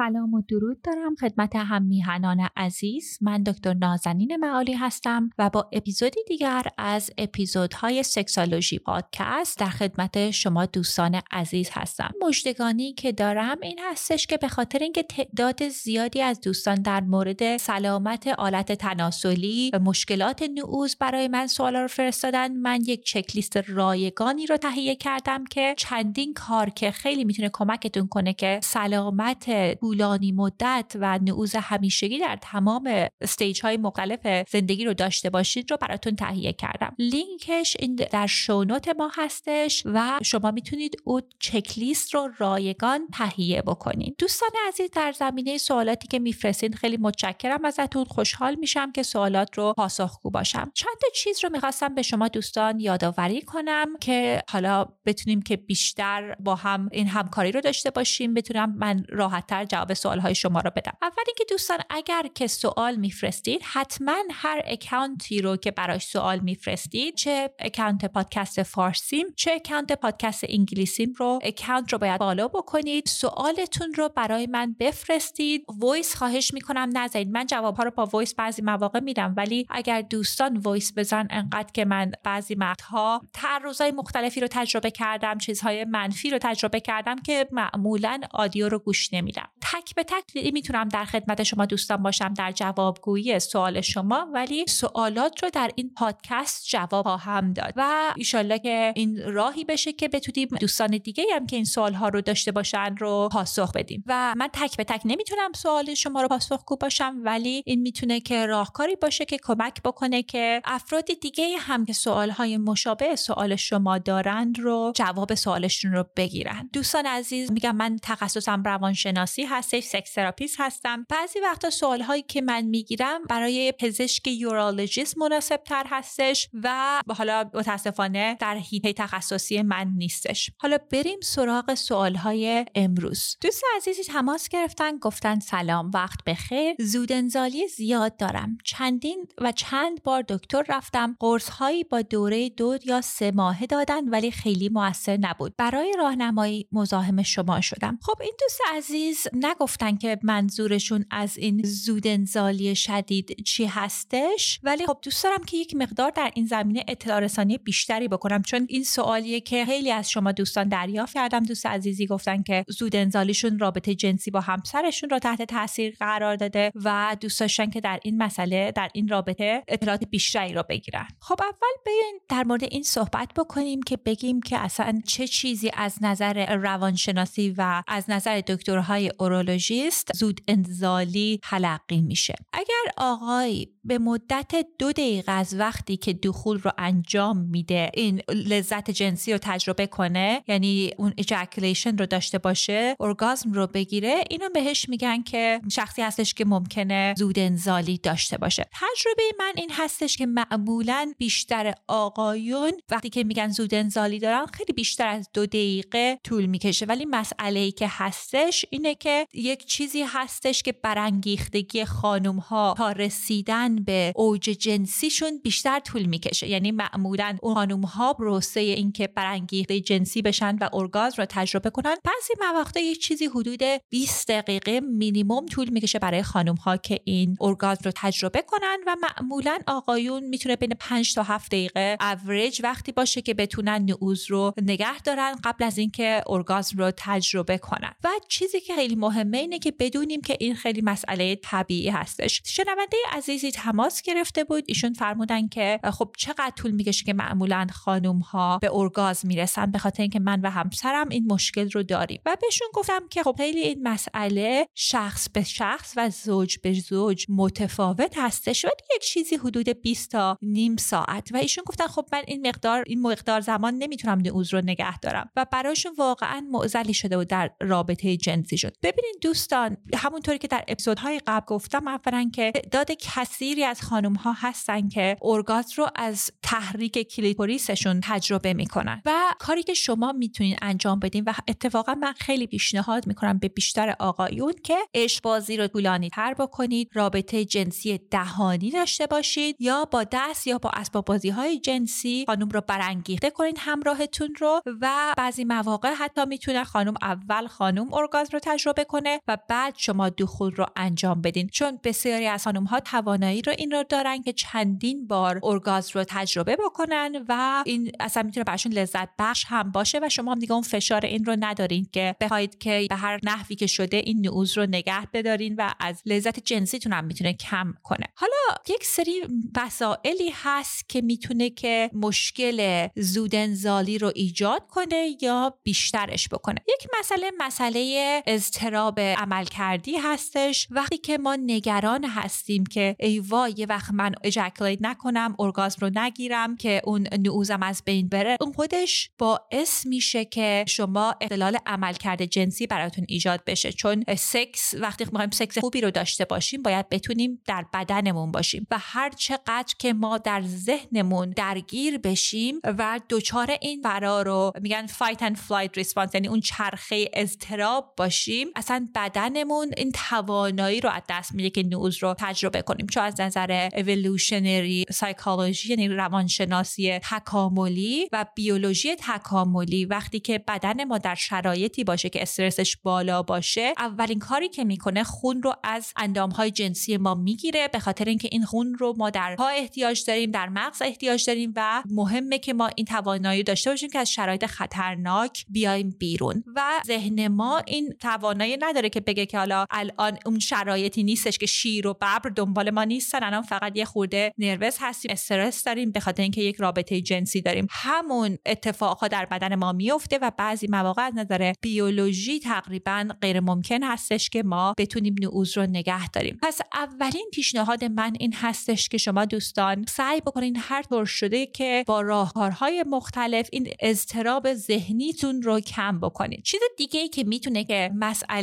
سلام و درود دارم خدمت هم میهنان عزیز. من دکتر نازنین معالی هستم و با اپیزودی دیگر از اپیزودهای سکسالوژی پادکست در خدمت شما دوستان عزیز هستم. مژدگانی که دارم این هستش که به خاطر اینکه تعداد زیادی از دوستان در مورد سلامت آلت تناسلی و مشکلات نعوز برای من سوالا رو فرستادن من یک چکلیست رایگانی رو تهیه کردم که چندین کار که خیلی می‌تونه کمکتون کنه که سلامت طولانی مدت و نعوز همیشگی در تمام استیج های مختلف زندگی رو داشته باشید رو براتون تهیه کردم. لینکش این در شونوت ما هستش و شما می‌تونید اون چکلیست رو رایگان تهیه بکنید دوستان عزیز در زمینه سوالاتی که میفرستین خیلی متشکرم ازتون. خوشحال میشم که سوالات رو پاسخگو باشم. چند چیز رو می‌خواستم به شما دوستان یادآوری کنم که حالا بتونیم که بیشتر با هم این همکاری رو داشته باشیم. بتونم من راحتتر جواب سوال های شما رو بدم. اول اینکه دوستان اگر که سوال میفرستید حتما هر account ی رو که براش سوال میفرستید چه account پادکست فارسیم چه account پادکست انگلیسیم رو account رو باید follow بکنید. سوالتون رو برای من بفرستید. voice خواهش می‌کنم نذارید من جواب ها رو با voice بعضی مواقع میدم ولی اگر دوستان voice بزن انقدر که من بعضی وقتها تعرضای مختلفی رو تجربه کردم چیزهای منفی رو تجربه کردم که معمولا audio رو گوش نمیدم. تک به تک می‌تونم در خدمت شما دوستان باشم در جوابگویی سوال شما ولی سوالات رو در این پادکست جواب خواهم داد. و ایشالله که این راهی بشه که بتونیم دوستان دیگه هم که این سوال ها رو داشته باشن رو پاسخ بدیم. و من تک به تک نمی‌تونم سوال شما رو پاسخگو باشم ولی این می‌تونه که راهکاری باشه که کمک بکنه که افراد دیگه هم که سوال های مشابه سوال شما دارند رو جواب سوالشون رو بگیرن. دوستان عزیز میگم من تخصصم روانشناسی هستش sex therapist هستم. بعضی وقتا سوال هایی که من می‌گیرم برای پزشک یورولوژیست مناسب تر هستش و حالا متاسفانه در حیطه تخصصی من نیستش. حالا بریم سراغ سوال های امروز. دوست عزیزی تماس گرفتن گفتن سلام وقت بخیر. زود انزالی زیاد دارم. چندین و چند بار دکتر رفتم. قرص هایی با دوره دو یا سه ماهه دادن ولی خیلی موثر نبود. برای راهنمایی مزاحم شما شدم. خب این دوست عزیز نگفتن که منظورشون از این زود انزالی شدید چی هستش ولی خب دوست دارم که یک مقدار در این زمینه اطلاع رسانی بیشتری بکنم. چون این سوالیه که خیلی از شما دوستان دریافت کردم. دوست عزیزی گفتن که زود انزالیشون رابطه جنسی با همسرشون رو تحت تاثیر قرار داده و دوست داشتن که در این مسئله در این رابطه اطلاعات بیشتری رو بگیرن. خب اول بیاین در مورد این صحبت بکنیم که بگیم که اصلا چه چیزی از نظر روانشناسی و از نظر دکترهای اورولوژیست زود انزالی تلقی میشه. اگر آقایی به مدت دو دقیقه از وقتی که دخول رو انجام میده این لذت جنسی رو تجربه کنه یعنی اون ejaculation رو داشته باشه ارگازم رو بگیره اینو بهش میگن که شخصی هستش که ممکنه زود انزالی داشته باشه. تجربه من این هستش که معمولا بیشتر آقایون وقتی که میگن زود انزالی دارن خیلی بیشتر از دو دقیقه طول می‌کشه. ولی مسئله ای که هستش اینه که یک چیزی هستش که برانگیختگی خانم ها تا رسیدن به اوج جنسیشون بیشتر طول می‌کشه. یعنی معمولا اون خانم ها پروسه اینکه برانگیخته جنسی بشن و ارگاز رو تجربه کنن بعضی مواقع یک چیزی حدود 20 دقیقه مینیمم طول می‌کشه برای خانم ها که این ارگاز رو تجربه کنن و معمولا آقایون می‌تونه بین 5 تا 7 دقیقه اوریج وقتی باشه که بتونن نعوز رو نگه دارن قبل از اینکه ارگازم رو تجربه کنن. و چیزی که خیلی مهمه اینه که بدونیم که این خیلی مسئله طبیعی هستش. شنونده عزیزی تماس گرفته بود. ایشون فرمودن که خب چقدر طول می‌کشه که معمولا خانم ها به ارگاز می‌رسن به خاطر اینکه من و همسرم این مشکل رو داریم. و بهشون گفتم که خب خیلی این مسئله شخص به شخص و زوج به زوج متفاوت هستش ولی یک چیزی حدود 20 تا نیم ساعت. و ایشون گفتن خب من این مقدار این مقدار زمان نمی‌تونم نعوز رو نگه دارم. و براشون واقعا معضلی شده و در رابطه جنسی ببین ببینید دوستان همونطوری که در اپیزودهای قبل گفتم اولا که تعداد کثیری از خانم ها هستن که ارگاز رو از تحریک کلیتوریسشون تجربه می‌کنن و کاری که شما می‌تونین انجام بدین و اتفاقا من خیلی پیشنهاد می‌کنم به بیشتر آقایون که بازی رو طولانی تر بکنید رابطه جنسی دهانی داشته باشید یا با دست یا با اسباب بازی های جنسی خانم رو برانگیخته کنید همراهتون رو و بعضی مواقع حتی می‌تونه خانم اول خانم ارگازم رو تجربه کنه و بعد شما دخول رو انجام بدین. چون بسیاری از خانم ها توانایی رو این رو دارن که چندین بار ارگازم رو تجربه بکنن و این اصلا می‌تونه براشون لذت بخش هم باشه و شما هم دیگه اون فشار این رو ندارین که بخواید که به هر نحوی که شده این نعوز رو نگه بدارین و از لذت جنسیتون هم می‌تونه کم کنه. حالا یک سری مسائلی هست که می‌تونه که مشکل زودنزالی رو ایجاد کنه یا بیشترش بکنه. یک مسئله مسئله اضطراب عملکردی هستش. وقتی که ما نگران هستیم که ای وای یه وقت من ejaculate نکنم ارگاسم رو نگیرم که اون نعوظم از بین بره اون خودش باعث میشه که شما اختلال عملکرد جنسی براتون ایجاد بشه. چون سکس وقتی می‌خوایم سکس خوبی رو داشته باشیم باید بتونیم در بدنمون باشیم و هر چقدر که ما در ذهنمون درگیر بشیم و دچار این فرار رو میگن fight and flight response یعنی اون چرخه اضطراب باشیم اصلا بدنمون این توانایی رو از دست میده که نعوظ رو تجربه کنیم. چون از نظر evolutionary psychology یعنی روانشناسی تکاملی و بیولوژی تکاملی وقتی که بدن ما در شرایطی باشه که استرسش بالا باشه اولین کاری که می‌کنه خون رو از اندامهای جنسی ما می‌گیره به خاطر اینکه این خون رو ما در پا احتیاج داریم در مغز احتیاج داریم و مهمه که ما این توانایی داشته باشیم که از شرایط خطرناک بیایم بیرون. و ذهن ما این توانایی نداره که بگه که حالا الان اون شرایطی نیستش که شیر و ببر دنبال ما نیستن. الان فقط یه خورده nervous هستیم استرس داریم به خاطر اینکه یک رابطه جنسی داریم. همون اتفاقها در بدن ما میفته و بعضی مواقع از نظر بیولوژی تقریبا غیر ممکن هستش که ما بتونیم نعوز رو نگه داریم. پس اولین پیشنهاد من این هستش که شما دوستان سعی بکنین هر طور شده که با راهکارهای مختلف این اضطراب ذهنیتون رو کم بکنید چیز دیگه ای که می‌تونه که مسئله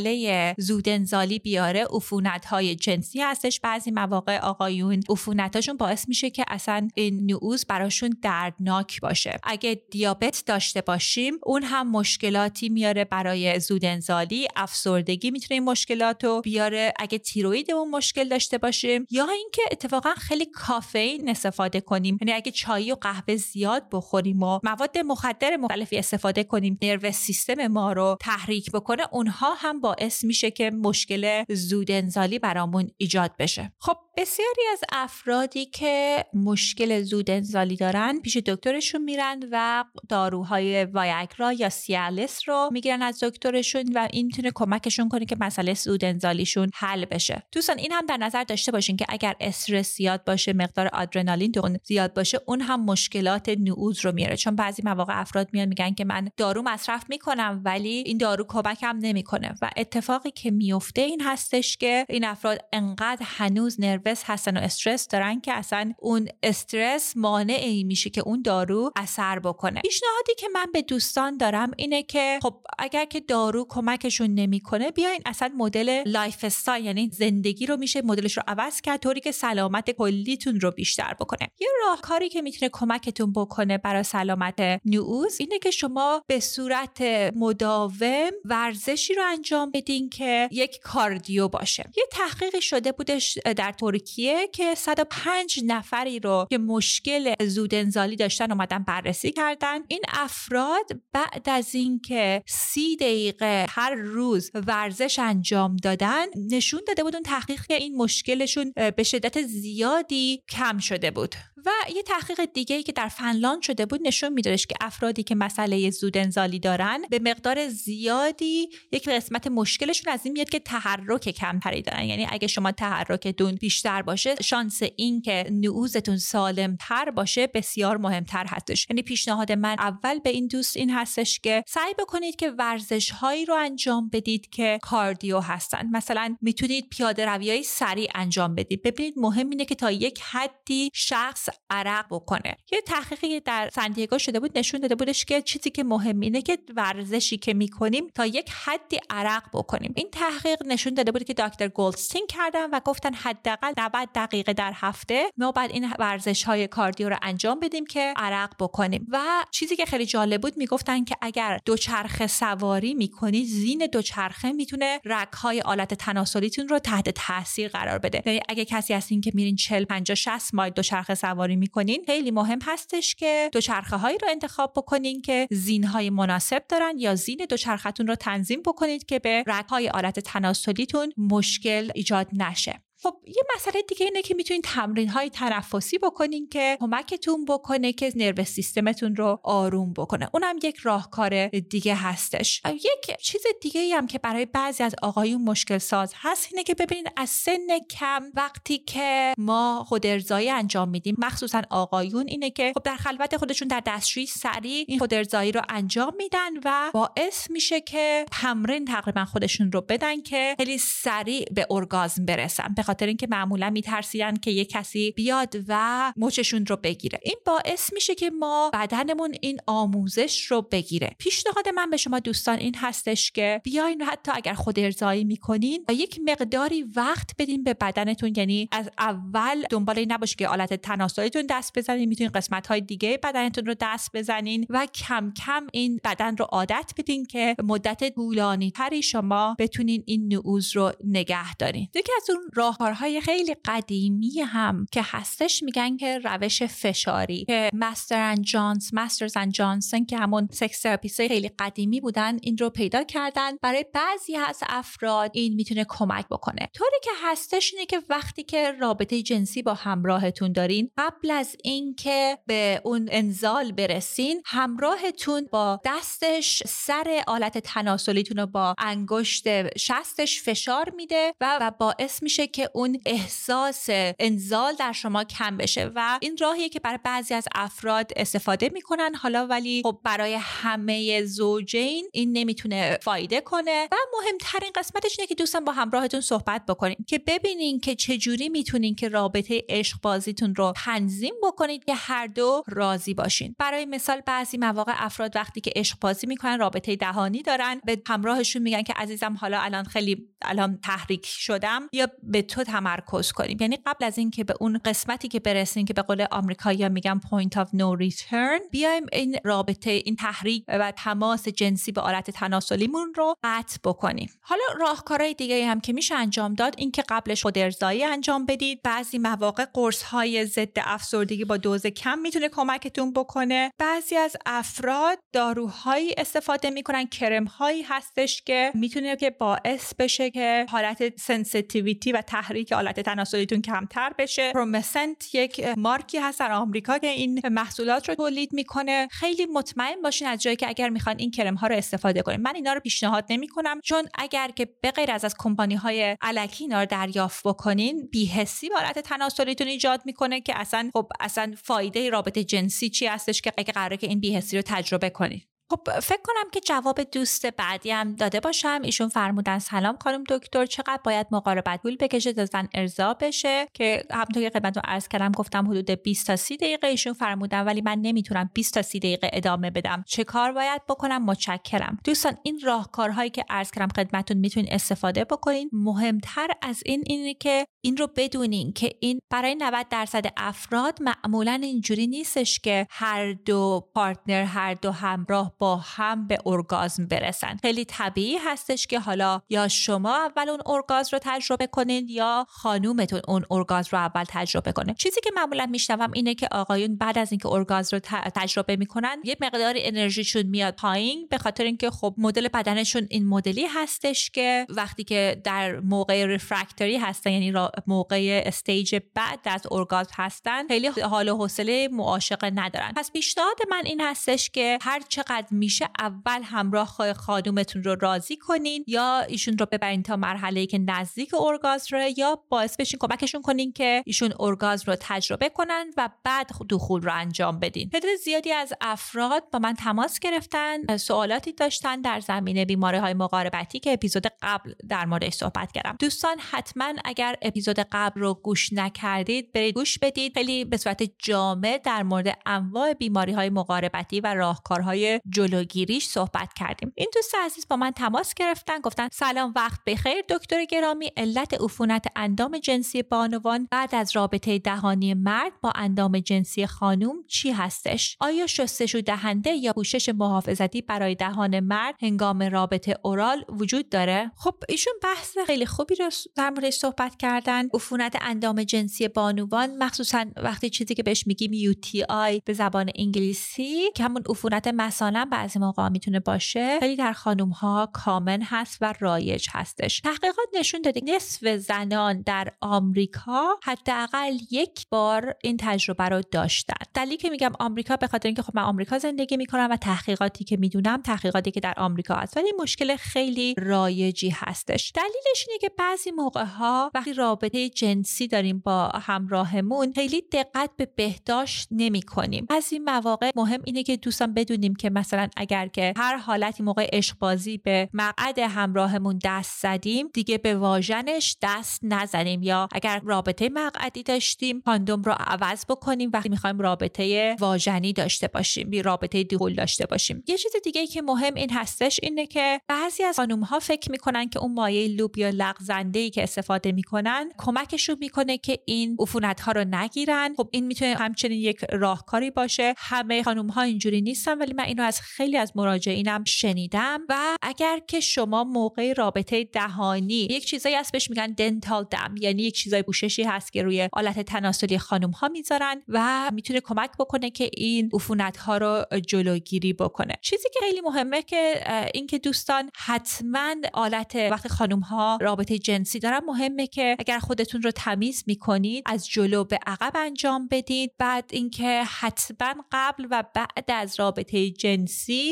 زودنزالی بیاره عفونت های جنسی هستش. بعضی مواقع آقایون عفونتاشون باعث میشه که اصلا این نعوز براشون دردناک باشه. اگه دیابت داشته باشیم اون هم مشکلاتی میاره برای زودنزالی. افسردگی می‌تونه این مشکلات رو بیاره. اگه تیرویدمون مشکل داشته باشیم یا اینکه اتفاقا خیلی کافئین استفاده کنیم. یعنی اگه چای و قهوه زیاد بخوریم و مواد مخدر مختلفی استفاده کنیم نرو سیستم ما رو تحریک بکنه اونها هم باعث میشه که مشکل زودنزالی برامون ایجاد بشه. خب بسیاری از افرادی که مشکل زود انزالی دارن پیش دکترشون میرن و داروهای وایگرا یا سیالس رو می‌گیرن از دکترشون و این می‌تونه کمکشون کنه که مسئله زود انزالیشون حل بشه. دوستان این هم در نظر داشته باشین که اگر استرس زیاد باشه مقدار آدرنالین اون زیاد باشه اون هم مشکلات نعوز رو میاره. چون بعضی مواقع افراد میان میگن که من دارو مصرف می‌کنم ولی این دارو کمکم نمی‌کنه و اتفاقی که میفته این هستش که این افراد انقدر هنوز ner nervous هستن و استرس دارن که اصلا اون استرس مانعی میشه که اون دارو اثر بکنه. پیشنهادی که من به دوستان دارم اینه که خب اگر که دارو کمکشون نمی‌کنه بیاین اصلا مدل lifestyle یعنی زندگی رو میشه مدلش رو عوض کرد طوری که سلامت کلیتون رو بیشتر بکنه. یه راهکاری که می‌تونه کمکتون بکنه برای سلامت نعوظ اینه که شما به صورت مداوم ورزشی رو انجام بدین که یک کاردیو باشه. یه تحقیق شده بودش در ترکیه که 105 نفری رو که مشکل زودنزالی داشتن اومدن بررسی کردن. این افراد بعد از اینکه سی دقیقه هر روز ورزش انجام دادن نشون داده بود اون تحقیق که این مشکلشون به شدت زیادی کم شده بود. و یه تحقیق دیگه ای که در فنلاند شده بود نشون میدادش که افرادی که مسئله زودنزالی دارن به مقدار زیادی یک قسمت مشکلشون از این میاد که تحرک کمتری دارن. یعنی اگه شما تحرکتون بیشتر باشه شانس این که نعوزتون سالم تر باشه بسیار مهمتر هستش. یعنی پیشنهاد من اول به این دوست این هستش که سعی بکنید که ورزش هایی رو انجام بدید که کاردیو هستن. مثلا می‌تونید پیاده روی سریع انجام بدید. ببینید مهم اینه که تا یک حدی شخص عرق بکنه. یه تحقیقی در سندیگو شده بود نشون داده بودش که چیزی که مهم اینه که ورزشی که می‌کنیم تا یک حدی عرق بکنیم. این تحقیق نشون داده بود که دکتر گلدستین کردن و گفتن حداقل 90 دقیقه در هفته ما بعد این ورزش های کاردیو رو انجام بدیم که عرق بکنیم. و چیزی که خیلی جالب بود می‌گفتن که اگر دوچرخه سواری می‌کنید زین دوچرخه می‌تونه رگ های آلت تناسلیتون رو تحت تاثیر قرار بده. یعنی اگه کسی هستین که میرین 40 50 60 مایل دوچرخه سواری می‌کنین خیلی مهم هستش که دوچرخه هایی رو انتخاب بکنین که زین های مناسب دارن یا زین دوچرختون رو تنظیم بکنید که به رگ های آلت تناسلیتون مشکل ایجاد نشه. خب یه مسئله دیگه اینه که می‌تونید تمرین های تنفسی بکنین که کمکتون بکنه که نرو سیستمتون رو آروم بکنه. اونم یک راهکار دیگه هستش. یک چیز دیگه ای هم که برای بعضی از آقایون مشکل ساز هست اینه که ببینید از سن کم وقتی که ما خودارضایی انجام میدیم مخصوصا آقایون اینه که خب در خلوت خودشون در دستشویی سریع این خودارضایی رو انجام میدن و باعث میشه که تمرین تقریبا خودشون رو بدن که خیلی سریع به ارگازم برسن. خاطر اینکه معمولا میترسیدن که یه کسی بیاد و مچشون رو بگیره. این باعث میشه که ما بدنمون این آموزش رو بگیره. پیشنهاد من به شما دوستان این هستش که بیاین حتی اگر خود ارزایی می‌کنین و یک مقداری وقت بدین به بدنتون. یعنی از اول دنبال این نباشه که آلت تناسلیتون دست بزنین می‌تونین قسمت های دیگه بدنتون رو دست بزنین و کم کم این بدن رو عادت بدین که مدت طولانی تری شما بتونین این نعوظ رو نگه دارین. یکی از اون راه راهکارهای خیلی قدیمی هم که هستش میگن که روش فشاری که Master and Johns Masters and Johnson که همون sex therapist خیلی قدیمی بودن این رو پیدا کردن. برای بعضی از افراد این می‌تونه کمک بکنه. طوری که هستش اینه که وقتی که رابطه جنسی با همراهتون دارین قبل از اینکه به اون انزال برسین همراهتون با دستش سر آلت تناسلیتون رو با انگشت شستش فشار میده و, و باعث میشه که اون احساس انزال در شما کم بشه و این راهیه که برای بعضی از افراد استفاده می‌کنن. حالا ولی خب برای همه زوجین این نمی‌تونه فایده کنه و مهمترین قسمتش اینه که دوستان با همراهتون صحبت بکنین که ببینین که چجوری می‌تونین که رابطه عشق بازیتون رو تنظیم بکنید که هر دو راضی باشین. برای مثال بعضی مواقع افراد وقتی که عشق بازی می‌کنن رابطه دهانی دارن. به همراهشون میگن که عزیزم حالا الان خیلی الان تحریک شدم. یا به تو تمرکز کنیم. یعنی قبل از اینکه به اون قسمتی که برسیم که به قول آمریکایی‌ها میگن point of no return بیایم این رابطه این تحریک و تماس جنسی به آلت تناسلیمون رو قطع بکنیم. حالا راهکارهای دیگه هم که میشه انجام داد این که قبلش خودارضایی انجام بدید. بعضی مواقع قرص های ضد افسردگی با دوز کم می‌تونه کمکتون بکنه. بعضی از افراد داروهایی استفاده می‌کنن کرم هایی هستش که می‌تونه که باعث بشه که حالت sensitivity و تحریک آلت تناسلیتون کمتر بشه. Promescent یک مارکی هست در آمریکا که این محصولات رو تولید می‌کنه. خیلی مطمئن باشین از جایی که اگر می‌خوان این کرم ها رو استفاده کنین. من اینا رو پیشنهاد نمی‌کنم چون اگر که به غیر از از کمپانی های الکی اینا رو دریافت بکنین بی‌حسی به آلت تناسلیتون ایجاد می‌کنه که اصلا خب اصلا فایده رابطه جنسی چی هستش که اگه قراره که این بی‌حسی رو تجربه کنین. خب فکر کنم که جواب دوست بعدی هم داده باشم. ایشون فرمودن سلام خانم دکتر چقدر باید مقاربت طول بکشه تا زن ارضا بشه؟ که همونطور که خدمتتون عرض کردم گفتم حدود 20 تا 30 دقیقه ایشون فرمودن ولی من نمی‌تونم 20 تا 30 دقیقه ادامه بدم. چه کار باید بکنم؟ متشکرم. دوستان این راهکارهایی که عرض کردم خدمتتون می‌تونین استفاده بکنین مهمتر از این اینه که این رو بدونین که این برای 90 درصد افراد معمولا اینجوری نیستش که هر دو پارتنر هر دو همراه با هم به ارگازم برسن. خیلی طبیعی هستش که حالا یا شما اول اون ارگازم رو تجربه کنین یا خانومتون اون ارگازم رو اول تجربه کنه. چیزی که معمولا میشنوم اینه که آقایون بعد از اینکه ارگازم رو تجربه می‌کنن یه مقدار انرژیشون میاد پایین به خاطر اینکه خب مدل بدنشون این مدلی هستش که وقتی که در موقع ریفرکتوری هستن یعنی موقع استیج بعد از ارگازم هستن خیلی حال و حوصله معاشقه ندارن. پس پیشنهاد من این هستش که هر چقدر میشه اول همراه خانومتون رو راضی کنین یا ایشون رو ببرین تا مرحله که نزدیک ارگاز رو یا باعث بشین کمکشون کنین که ایشون ارگاز رو تجربه کنن و بعد دخول رو انجام بدین. تعداد زیادی از افراد با من تماس گرفتن سوالاتی داشتن در زمینه بیماری های مقاربتی که اپیزود قبل در موردش صحبت کردم. دوستان حتما اگر اپیزود قبل رو گوش نکردید برید گوش بدید. خیلی به صورت جامع در مورد انواع بیماری های مقاربتی و راهکارهای جلوگیریش صحبت کردیم. این دوست عزیز با من تماس گرفتن گفتن سلام وقت بخیر. دکتر گرامی علت عفونت اندام جنسی بانوان بعد از رابطه دهانی مرد با اندام جنسی خانوم چی هستش؟ آیا شستشو دهنده یا پوشش محافظتی برای دهان مرد هنگام رابطه اورال وجود داره؟ خب ایشون بحث خیلی خوبی رو در موردش صحبت کردن. عفونت اندام جنسی بانوان مخصوصا وقتی چیزی که بهش میگیم UTI به زبان انگلیسی که همون عفونت مثلا بعضی موقع می‌تونه باشه. خیلی در خانم ها کامن هست و رایج هستش. تحقیقات نشون داده نصف زنان در آمریکا حداقل یک بار این تجربه رو داشتن. دلیلی که میگم آمریکا به خاطر اینکه خب من آمریکا زندگی می‌کنم و تحقیقاتی که می‌دونم تحقیقاتی که در آمریکا هست ولی مشکل خیلی رایجی هستش. دلیلش اینه که بعضی موقع ها وقتی رابطه جنسی داریم با همراهمون خیلی دقت به بهداشت نمی کنیم از این مواقع مهم اینه که دوستان بدونیم که مثلا اگر که هر حالتی موقع عشق به مقعد همراهمون دست زدیم دیگه به واژنش دست نزنیم. یا اگر رابطه مقعدی داشتیم کاندوم رو عوض بکنیم وقتی می‌خوایم رابطه واژنی داشته باشیم بی رابطه دیگول داشته باشیم. یه چیز دیگه که مهم این هستش اینه که بعضی از خانم ها فکر می‌کنن که اون مایه لوب یا لغزنده ای که استفاده می‌کنن کمکشون می‌کنه که این عفونت ها رو نگیرن. خب این می‌تونه همچنین یک راهکاری باشه. همه خانم ها اینجوری نیستن ولی من اینو از خیلی از مراجعینم شنیدم و اگر که شما موقع رابطه دهانی یک چیزایی هست بهش میگن دنتال دم. یعنی یک چیزای پوششی هست که روی آلت تناسلی خانم ها می‌ذارن و می‌تونه کمک بکنه که این عفونت ها رو جلوگیری بکنه. چیزی که خیلی مهمه که اینکه دوستان حتما آلت وقتی خانم ها رابطه جنسی دارن مهمه که اگر خودتون رو تمیز می‌کنید از جلو به عقب انجام بدید. بعد اینکه حتما قبل و بعد از رابطه جنسی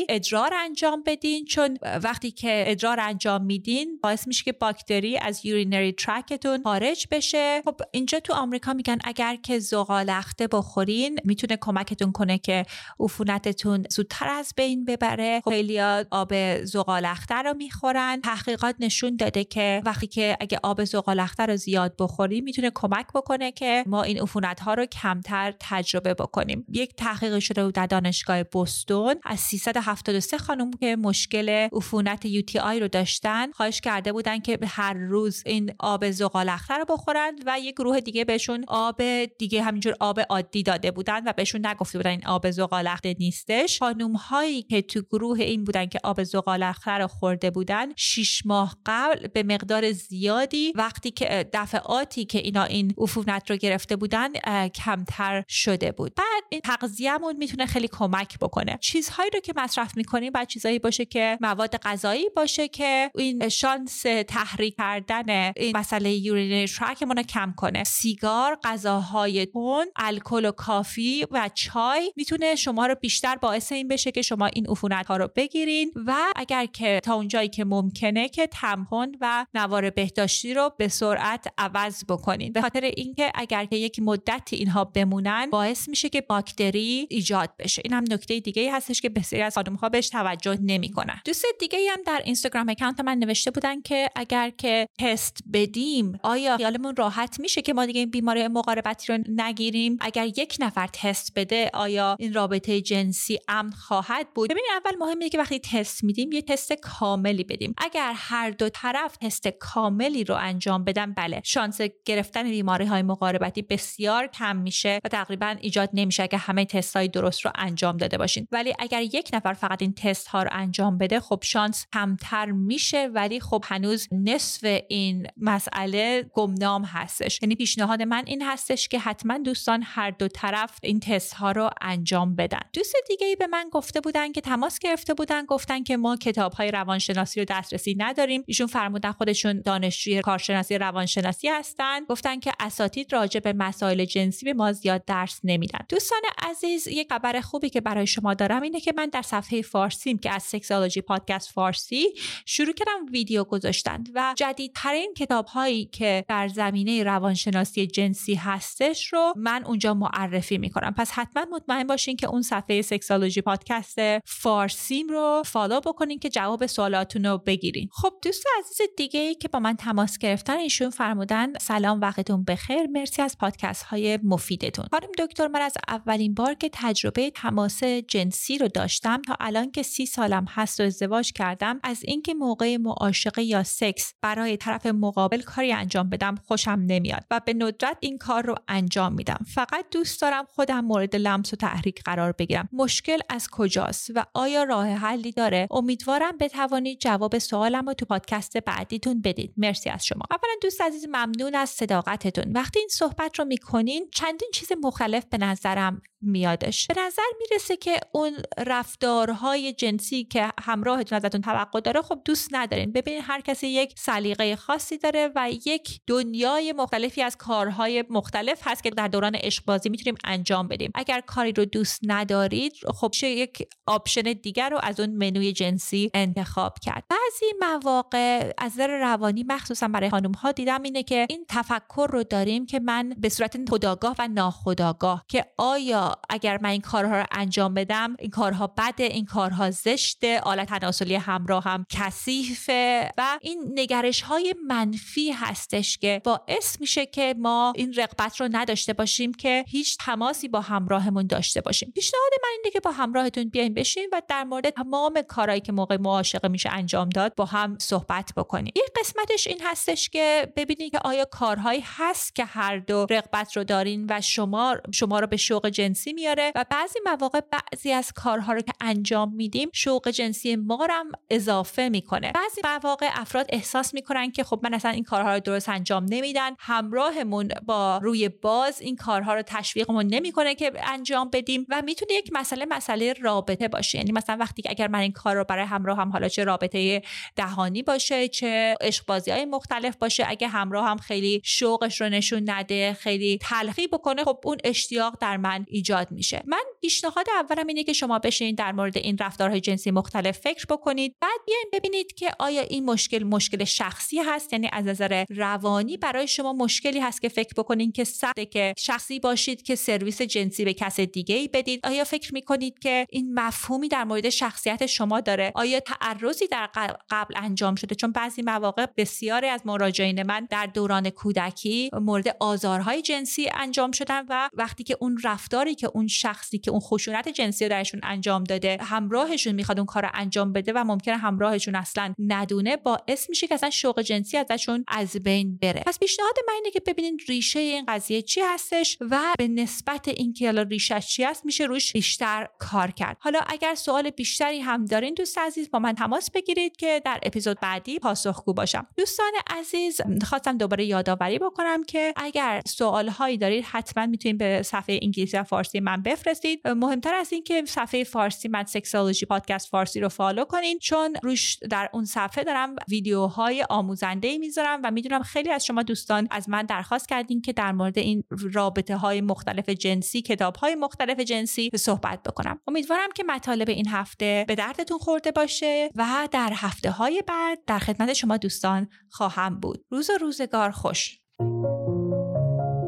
ادرار انجام بدین چون وقتی که ادرار انجام میدین باعث میشه که باکتری از یورینری ترکتون خارج بشه. خب اینجا تو آمریکا میگن اگر که زغالخته بخورین می‌تونه کمکتون کنه که عفونتتون زودتر از بین ببره. خب خیلی آب زغالخته رو می‌خورن. تحقیقات نشون داده که وقتی که اگه آب زغالخته رو زیاد بخوریم می‌تونه کمک بکنه که ما این عفونت ها رو کمتر تجربه بکنیم. یک تحقیق شده در دانشگاه بوستون. از 373 خانم که مشکل عفونت UTI رو داشتن خواهش کرده بودن که هر روز این آب زغالخته رو بخورن و یک گروه دیگه بهشون آب دیگه همینجور آب عادی داده بودن و بهشون نگفته بودن این آب زغالخته نیستش. خانم هایی که تو گروه این بودن که آب زغالخته رو خورده بودن شیش ماه قبل به مقدار زیادی وقتی که دفعاتی که اینا این عفونت رو گرفته بودن کمتر شده بود. بعد این تغذیهمون می‌تونه خیلی کمک بکنه. چیزهایی رو که مصرف می‌کنیم بعد چیزهایی باشه که مواد غذایی باشه که این شانس تحریک کردن این مسئله یورینری ترکمون رو کم کنه. سیگار غذاهای تون الکل و کافی و چای می‌تونه شما رو بیشتر باعث این بشه که شما این عفونت ها رو بگیرین و اگر که تا اونجایی که ممکنه که تمپون و نوار بهداشتی رو به سرعت عوض بکنین. به خاطر اینکه اگر که یک مدتی اینها بمونن باعث میشه که باکتری ایجاد بشه. این هم نکته دیگه هستش که بسیاری از خانم ها بهش توجه نمی‌کنن. دوست دیگه هم در اینستاگرام account من نوشته بودن که اگر که تست بدیم آیا خیالمون راحت میشه که ما دیگه این بیماری مقاربتی رو نگیریم؟ اگر یک نفر تست بده آیا این رابطه جنسی امن خواهد بود؟ ببینید اول مهمه که وقتی تست میدیم یه تست کاملی بدیم. اگر هر دو طرف تست کاملی رو انجام بدن بله شانس گرفتن بیماری های مقاربتی بسیار کم میشه و تقریبا ایجاد نمیشه اگر همه تست های درست رو انجام داده باشین. ولی اگر یک نفر فقط این تست ها رو انجام بده خب شانس کمتر میشه ولی خب هنوز نصف این مسئله گمنام هستش. یعنی پیشنهاد من این هستش که حتما دوستان هر دو طرف این تست ها رو انجام بدن. دوست دیگه ای به من گفته بودن که تماس گرفته بودن گفتن که ما کتاب های روانشناسی رو دسترسی نداریم. ایشون فرمودن خودشون دانشجوی کارشناسی روانشناسی هستن. گفتن که اساتید راجع به مسائل جنسی به ما زیاد درس نمیدن. دوستان عزیز یک خبر خوبی که برای شما دارم اینه که من در صفحه فارسیم که از Sexology Podcast فارسی شروع کردم ویدیو گذاشتن و جدیدترین کتاب هایی که در زمینه روانشناسی جنسی هستش رو من اونجا معرفی می‌کنم. پس حتما مطمئن باشین که اون صفحه Sexology Podcast فارسیم رو follow بکنین که جواب سوالاتون رو بگیرین. خب دوست عزیز دیگه ای که با من تماس گرفتن ایشون فرمودن سلام وقتتون بخیر. مرسی از پادکست های مفیدتون. خانم دکتر من از اولین بار که تجربه تماس جنسی رو داشتم. داشتم تا الان که سی سالم هست و ازدواج کردم از اینکه موقع معاشقه یا سکس برای طرف مقابل کاری انجام بدم خوشم نمیاد و به ندرت این کار رو انجام میدم. فقط دوست دارم خودم مورد لمس و تحریک قرار بگیرم. مشکل از کجاست و آیا راه حلی داره؟ امیدوارم بتوانید جواب سوالم رو تو پادکست بعدیتون بدید. مرسی از شما. اولا دوست عزیز ممنون از صداقتتون. وقتی این صحبت رو می‌کنین چندین چیز مختلف به نظرم میادش. به نظر می‌رسه که اون رفتارهای جنسی که همراهتون ازتون توقع داره خب دوست ندارین. ببینید هر کسی یک سلیقه خاصی داره و یک دنیای مختلفی از کارهای مختلف هست که در دوران عشق بازی می‌تونیم انجام بدیم. اگر کاری رو دوست ندارید خب چه یک option دیگر رو از اون منوی جنسی انتخاب کرد. بعضی مواقع از نظر روانی مخصوصا برای خانم ها دیدم اینه که این تفکر رو داریم که من به صورت خداگاه و ناخداگاه که آیا اگر من این کارها رو انجام بدم این کارها بده این کارها زشته آلت تناسلی همراه هم کثیفه و این نگرش های منفی هستش که باعث میشه که ما این رقبت رو نداشته باشیم که هیچ تماسی با همراهمون داشته باشیم. پیشنهاد من اینه که با همراهتون بیاین بشین و در مورد تمام کارهایی که موقع معاشقه میشه انجام داد با هم صحبت بکنیم یک قسمتش این هستش که ببینید که آیا کارهایی هست که هر دو رقبت رو دارین و شما شما رو به شوق جنسی میاره و بعضی مواقع بعضی از کارها رو که انجام میدیم شوق جنسی ما رو هم اضافه می‌کنه. بعضی مواقع افراد احساس می‌کنن که خب من اصلا این کارها رو درست انجام نمیدن. همراهمون با روی باز این کارها رو تشویقمون نمی‌کنه که انجام بدیم و می‌تونه یک مسئله مسئله رابطه باشه. یعنی مثلا وقتی که اگر من این کار رو برای همراه هم حالا چه رابطه دهانی باشه چه عشق بازی های مختلف باشه اگه همراه هم خیلی شوقش رو نشون نده خیلی تلخی بکنه خب اون اشتیاق در من ایجاد میشه. من پیشنهاد اولم اینه که شما بشین در مورد این رفتارهای جنسی مختلف فکر بکنید. بعد بیاین ببینید که آیا این مشکل مشکل شخصی هست یعنی از نظر روانی برای شما مشکلی هست که فکر بکنید که سخته که شخصی باشید که سرویس جنسی به کس دیگه ای بدید. آیا فکر می‌کنید که این مفهومی در مورد شخصیت شما داره؟ آیا تعرضی در قبل انجام شده؟ چون بعضی مواقع بسیاری از مراجعین من در دوران کودکی مورد آزارهای جنسی انجام شدن و وقتی که اون رفتاری که اون شخصی که اون خشونت جنسی درشون انجام داده همراهشون می‌خواد اون کار رو انجام بده و ممکنه همراهشون اصلا ندونه باعث میشه که اصلا شوق جنسی ازشون از بین بره. پس پیشنهاد من اینه که ببینید ریشه این قضیه چی هستش و به نسبت اینکه حالا ریشش چی هست میشه روش بیشتر کار کرد. حالا اگر سوال بیشتری هم دارین دوست عزیز با من تماس بگیرید که در اپیزود بعدی پاسخگو باشم. دوستان عزیز خواستم دوباره یادآوری بکنم که اگر سوال هایی دارید حتما می‌تونید به صفحه انگلیسی و فارسی من بفرستید. مهمتر از این که صفحه فارسی من سکسولوژی پادکست فارسی رو فالو کنین چون روش در اون صفحه دارم ویدیوهای آموزنده می‌ذارم و می‌دونم خیلی از شما دوستان از من درخواست کردین که در مورد این رابطه های مختلف جنسی کتاب های مختلف جنسی صحبت بکنم. امیدوارم که مطالب این هفته به دردتون خورده باشه و در هفته های بعد در خدمت شما دوستان خواهم بود. روز و روزگار خوش.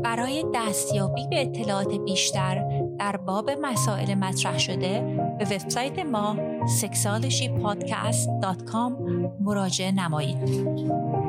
برای دستیابی به اطلاعات بیشتر در باب مسائل مطرح شده به وبسایت ما sexualshypodcast.com مراجعه نمایید.